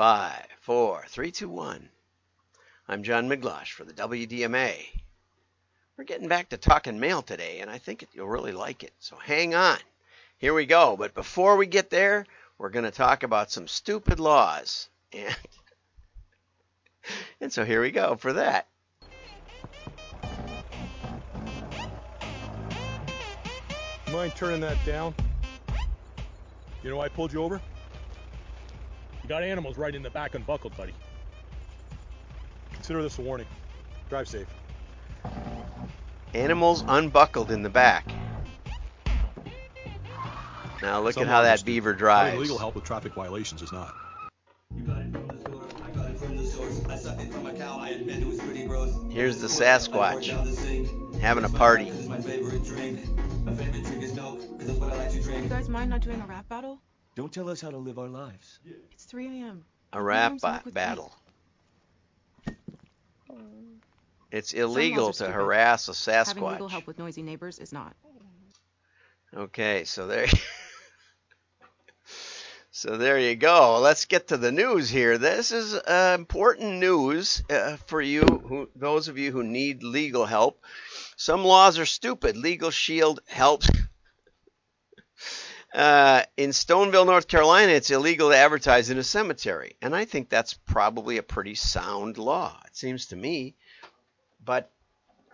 Five, four, three, two, one. I'm John Miglosh for the WDMA. We're getting back to talking mail today, and I think you'll really like it. So hang on. Here we go. But before we get there, we're going to talk about some stupid laws. And, and so here we go for that. Mind turning that down? You know why I pulled you over? You got animals right in the back unbuckled, buddy. Consider this a warning. Drive safe. Animals unbuckled in the back. Now look Some at how that do. beaver Having drives. legal help with traffic violations is not. Here's the Sasquatch having a party. You guys mind not doing a rap battle? Don't tell us how to live our lives. It's 3 a.m. A rap Sometimes ba- smoke with battle. Oh. It's illegal to stupid. harass a Sasquatch. Having legal help with noisy neighbors is not. Okay, so there. so there you go. Let's get to the news here. This is uh, important news uh, for you, who, those of you who need legal help. Some laws are stupid. Legal Shield helps. Uh, in Stoneville, North Carolina, it's illegal to advertise in a cemetery, and I think that's probably a pretty sound law. It seems to me, but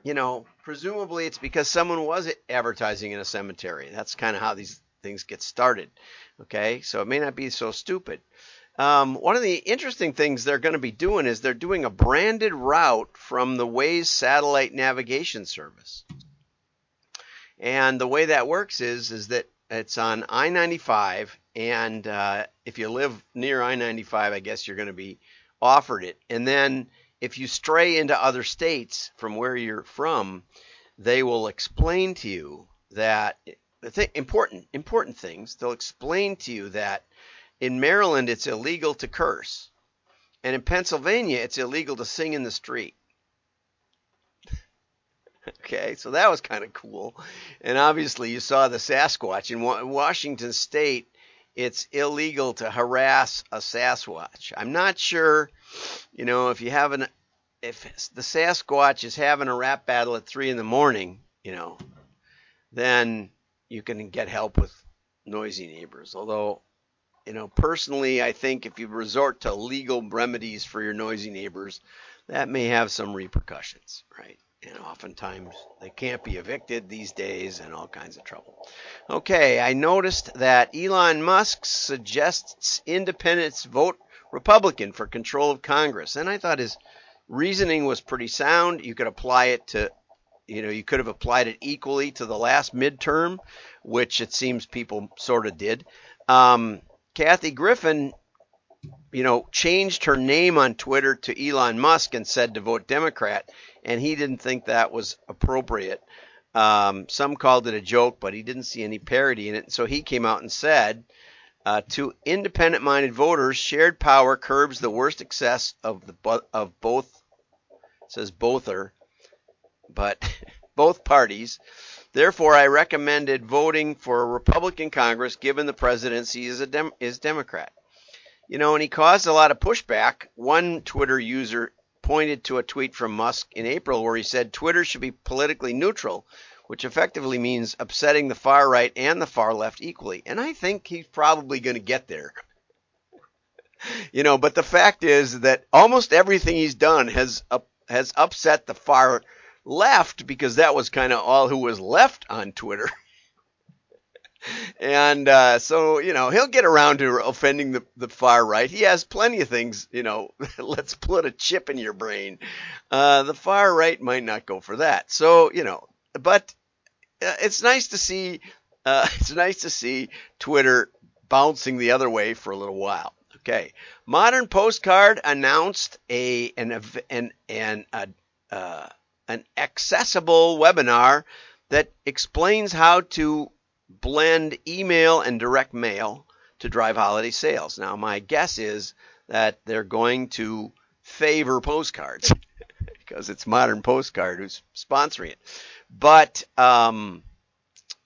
you know, presumably it's because someone was advertising in a cemetery. That's kind of how these things get started. Okay, so it may not be so stupid. Um, one of the interesting things they're going to be doing is they're doing a branded route from the Waze satellite navigation service. And the way that works is is that it's on I-95, and uh, if you live near I-95, I guess you're going to be offered it. And then if you stray into other states from where you're from, they will explain to you that th- important important things. They'll explain to you that in Maryland it's illegal to curse, and in Pennsylvania it's illegal to sing in the street. Okay, so that was kind of cool. And obviously, you saw the Sasquatch in Washington State. It's illegal to harass a Sasquatch. I'm not sure, you know, if you have an if the Sasquatch is having a rap battle at three in the morning, you know, then you can get help with noisy neighbors. Although, you know, personally, I think if you resort to legal remedies for your noisy neighbors, that may have some repercussions, right? And oftentimes they can't be evicted these days and all kinds of trouble. Okay, I noticed that Elon Musk suggests independents vote Republican for control of Congress. And I thought his reasoning was pretty sound. You could apply it to, you know, you could have applied it equally to the last midterm, which it seems people sort of did. Um, Kathy Griffin, you know, changed her name on Twitter to Elon Musk and said to vote Democrat, and he didn't think that was appropriate. Um, some called it a joke, but he didn't see any parody in it. So he came out and said, uh, to independent-minded voters, shared power curbs the worst excess of the of both. Says bother, but both parties. Therefore, I recommended voting for a Republican Congress, given the presidency is a dem- is Democrat. You know, and he caused a lot of pushback. One Twitter user pointed to a tweet from Musk in April where he said Twitter should be politically neutral, which effectively means upsetting the far right and the far left equally. And I think he's probably going to get there. you know, but the fact is that almost everything he's done has has upset the far left because that was kind of all who was left on Twitter. and uh, so, you know, he'll get around to offending the, the far right. He has plenty of things, you know, let's put a chip in your brain. Uh, the far right might not go for that. So, you know, but uh, it's nice to see, uh, it's nice to see Twitter bouncing the other way for a little while. Okay. Modern Postcard announced a an an an uh, an accessible webinar that explains how to blend email and direct mail to drive holiday sales. Now, my guess is that they're going to favor postcards because it's Modern Postcard who's sponsoring it. But um,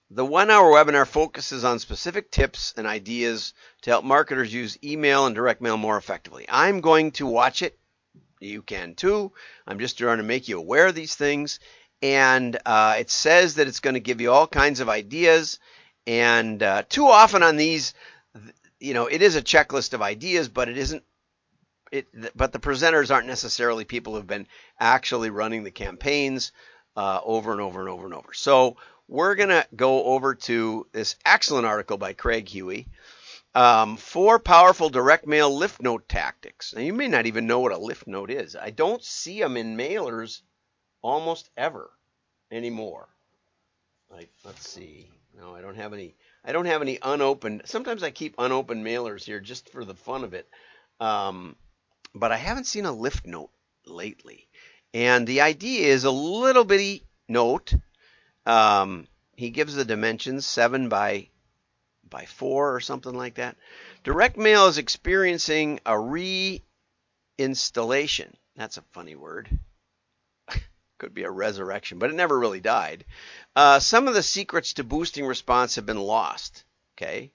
the one hour webinar focuses on specific tips and ideas to help marketers use email and direct mail more effectively. I'm going to watch it. You can too. I'm just trying to make you aware of these things. And uh, it says that it's going to give you all kinds of ideas. And uh, too often on these, you know, it is a checklist of ideas, but it isn't. It, but the presenters aren't necessarily people who've been actually running the campaigns uh, over and over and over and over. So we're going to go over to this excellent article by Craig Huey. Um, four powerful direct mail lift note tactics. Now, you may not even know what a lift note is. I don't see them in mailers almost ever anymore. Like, let's see. No, I don't have any. I don't have any unopened. Sometimes I keep unopened mailers here just for the fun of it. Um, but I haven't seen a lift note lately. And the idea is a little bitty note um, he gives the dimensions seven by by four or something like that. Direct mail is experiencing a reinstallation. That's a funny word. Could be a resurrection, but it never really died. Uh, some of the secrets to boosting response have been lost. Okay.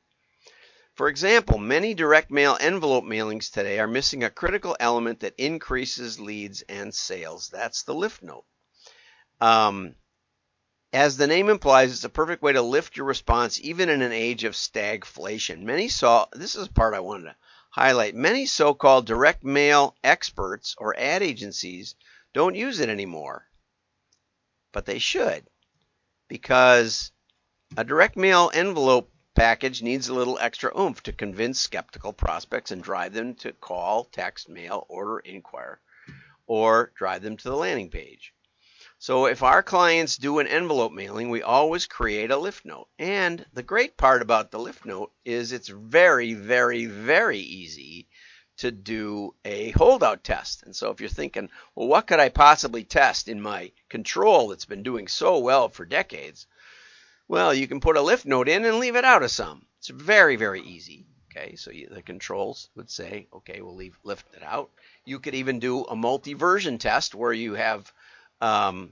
For example, many direct mail envelope mailings today are missing a critical element that increases leads and sales. That's the lift note. Um, as the name implies, it's a perfect way to lift your response even in an age of stagflation. Many saw this is the part I wanted to highlight. Many so-called direct mail experts or ad agencies don't use it anymore. But they should. Because a direct mail envelope package needs a little extra oomph to convince skeptical prospects and drive them to call, text, mail, order, inquire, or drive them to the landing page. So if our clients do an envelope mailing, we always create a lift note. And the great part about the lift note is it's very, very, very easy to do a holdout test. And so if you're thinking, well, what could I possibly test in my control that's been doing so well for decades? Well, you can put a lift note in and leave it out of some. It's very, very easy. Okay, so you, the controls would say, okay, we'll leave lift it out. You could even do a multi-version test where you have um,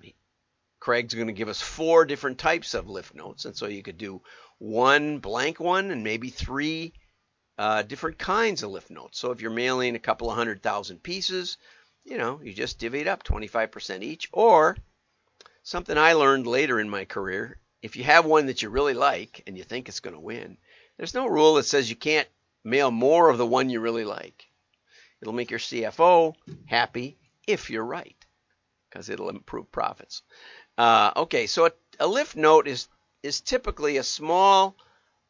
Craig's going to give us four different types of lift notes, and so you could do one blank one and maybe three uh, different kinds of lift notes. So if you're mailing a couple of hundred thousand pieces, you know, you just divvy it up 25% each. Or something I learned later in my career, if you have one that you really like and you think it's going to win, there's no rule that says you can't mail more of the one you really like. It'll make your CFO happy if you're right because it'll improve profits. Uh, okay, so a, a lift note is is typically a small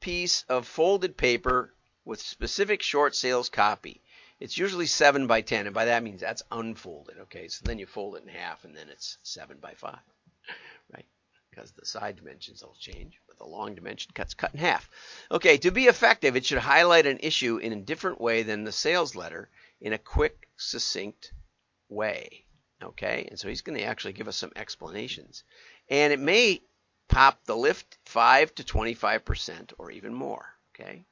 piece of folded paper with specific short sales copy. It's usually 7 by 10, and by that means that's unfolded. Okay, so then you fold it in half, and then it's 7 by 5, right? Because the side dimensions will change, but the long dimension cuts cut in half. Okay, to be effective, it should highlight an issue in a different way than the sales letter in a quick, succinct way. Okay, and so he's going to actually give us some explanations. And it may pop the lift 5 to 25% or even more. Okay,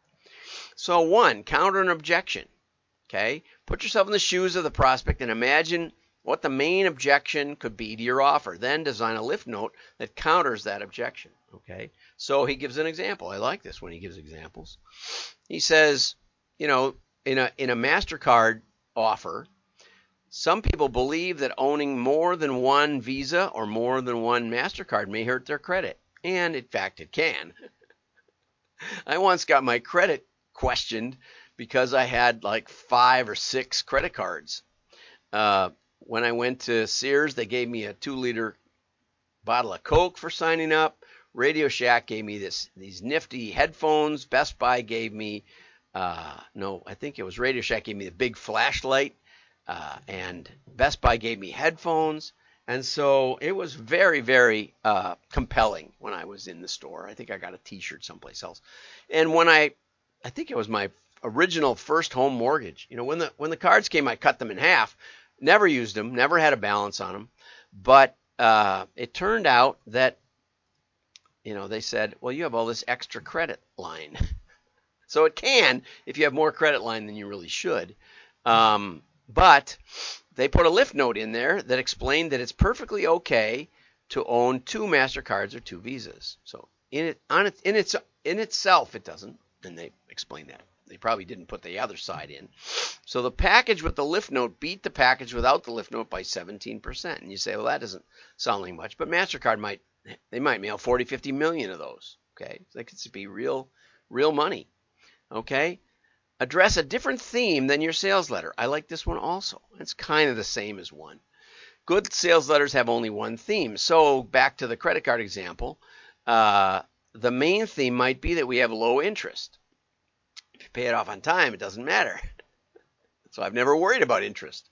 so one, counter an objection. Okay, put yourself in the shoes of the prospect and imagine what the main objection could be to your offer. Then design a lift note that counters that objection. Okay, so he gives an example. I like this when he gives examples. He says, you know, in a in a Mastercard offer, some people believe that owning more than one Visa or more than one MasterCard may hurt their credit. And in fact, it can. I once got my credit questioned because I had like five or six credit cards. Uh, when I went to Sears, they gave me a two liter bottle of Coke for signing up. Radio Shack gave me this these nifty headphones. Best Buy gave me uh, no, I think it was Radio Shack gave me the big flashlight uh, and Best Buy gave me headphones. And so it was very, very uh, compelling when I was in the store. I think I got a T-shirt someplace else. And when I, I think it was my original first home mortgage. You know, when the when the cards came, I cut them in half. Never used them. Never had a balance on them. But uh, it turned out that, you know, they said, well, you have all this extra credit line. so it can if you have more credit line than you really should. Um, but they put a lift note in there that explained that it's perfectly okay to own two MasterCards or two Visas. So in it on it in its in itself it doesn't, and they explain that. They probably didn't put the other side in. So the package with the lift note beat the package without the lift note by 17%. And you say, well, that doesn't sound like much, but Mastercard might they might mail 40, 50 million of those. Okay, so that could be real, real money. Okay, address a different theme than your sales letter. I like this one also. It's kind of the same as one. Good sales letters have only one theme. So back to the credit card example, uh, the main theme might be that we have low interest. If you pay it off on time, it doesn't matter. So I've never worried about interest.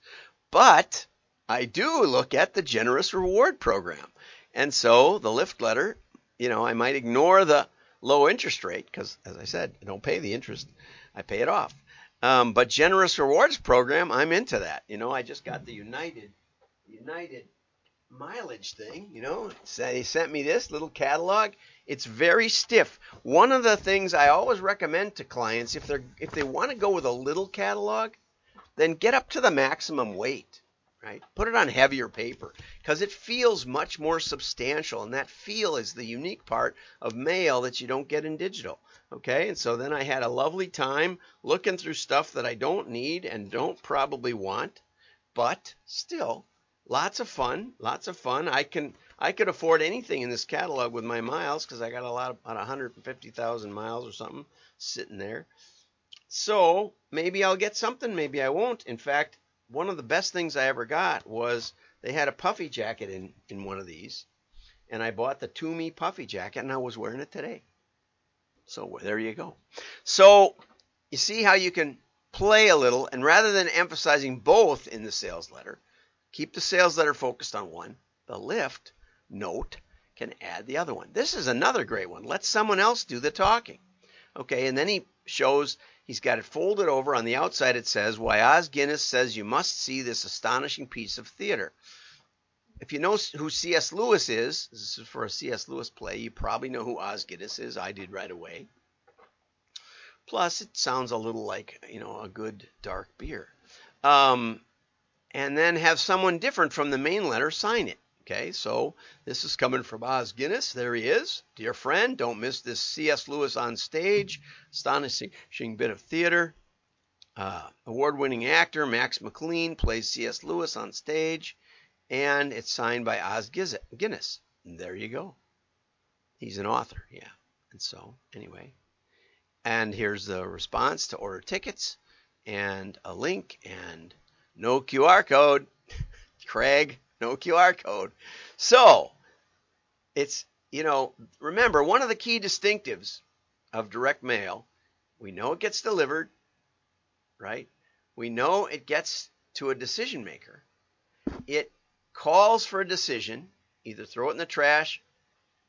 But I do look at the generous reward program. And so the lift letter, you know, I might ignore the low interest rate because, as I said, I don't pay the interest, I pay it off. Um, but generous rewards program, I'm into that. You know, I just got the United United mileage thing. You know, Say they sent me this little catalog. It's very stiff. One of the things I always recommend to clients if they're if they want to go with a little catalog, then get up to the maximum weight, right? Put it on heavier paper because it feels much more substantial, and that feel is the unique part of mail that you don't get in digital. Okay, and so then I had a lovely time looking through stuff that I don't need and don't probably want, but still lots of fun, lots of fun. I can I could afford anything in this catalog with my miles because I got a lot of about 150,000 miles or something sitting there. So maybe I'll get something, maybe I won't. In fact, one of the best things I ever got was they had a puffy jacket in, in one of these. And I bought the Tumi puffy jacket and I was wearing it today. So there you go. So you see how you can play a little and rather than emphasizing both in the sales letter, keep the sales letter focused on one. The lift note can add the other one. This is another great one. Let someone else do the talking. Okay, and then he shows He's got it folded over. On the outside, it says, Why Os Guinness says you must see this astonishing piece of theater. If you know who C.S. Lewis is, this is for a C.S. Lewis play, you probably know who Os Guinness is. I did right away. Plus, it sounds a little like, you know, a good dark beer. Um, and then have someone different from the main letter sign it. Okay, so this is coming from Os Guinness. There he is. Dear friend, don't miss this C.S. Lewis on stage. Astonishing bit of theater. Uh, Award winning actor Max McLean plays C.S. Lewis on stage, and it's signed by Os Guinness. And there you go. He's an author, yeah. And so, anyway. And here's the response to order tickets, and a link, and no QR code. Craig, no QR code. So it's, you know, remember one of the key distinctives of direct mail, we know it gets delivered, right? We know it gets to a decision maker. It calls for a decision, either throw it in the trash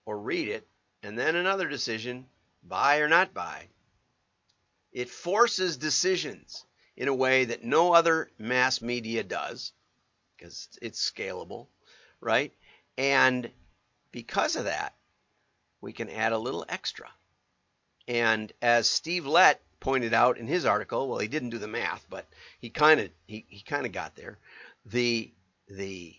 or read it, and then another decision, buy or not buy. It forces decisions in a way that no other mass media does because it's scalable, right? And because of that, we can add a little extra. And as Steve Lett pointed out in his article, well, he didn't do the math, but he kind of he, he kind of got there. The the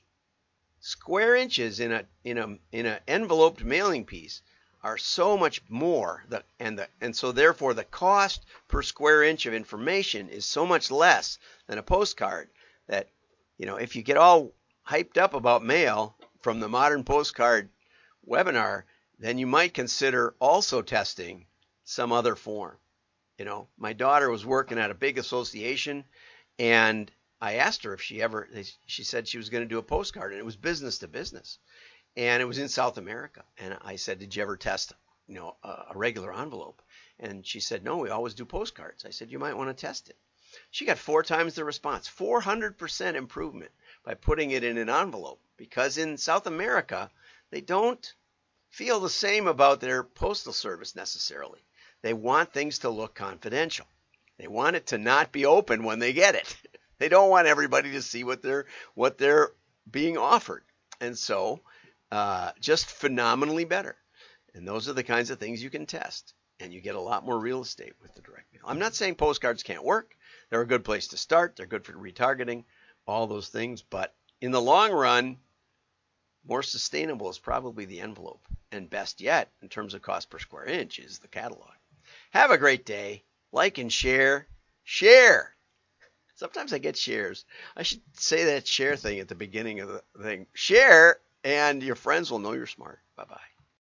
square inches in a in a in an enveloped mailing piece are so much more the, and the and so therefore the cost per square inch of information is so much less than a postcard that you know, if you get all hyped up about mail from the modern postcard webinar, then you might consider also testing some other form. You know, my daughter was working at a big association and I asked her if she ever, she said she was going to do a postcard and it was business to business. And it was in South America. And I said, Did you ever test, you know, a regular envelope? And she said, No, we always do postcards. I said, You might want to test it. She got four times the response, 400% improvement by putting it in an envelope. Because in South America, they don't feel the same about their postal service necessarily. They want things to look confidential. They want it to not be open when they get it. They don't want everybody to see what they're what they're being offered. And so, uh, just phenomenally better. And those are the kinds of things you can test, and you get a lot more real estate with the direct mail. I'm not saying postcards can't work. They're a good place to start. They're good for retargeting, all those things. But in the long run, more sustainable is probably the envelope. and best yet in terms of cost per square inch is the catalog. Have a great day. Like and share. Share. Sometimes I get shares. I should say that share thing at the beginning of the thing. Share, and your friends will know you're smart. Bye bye.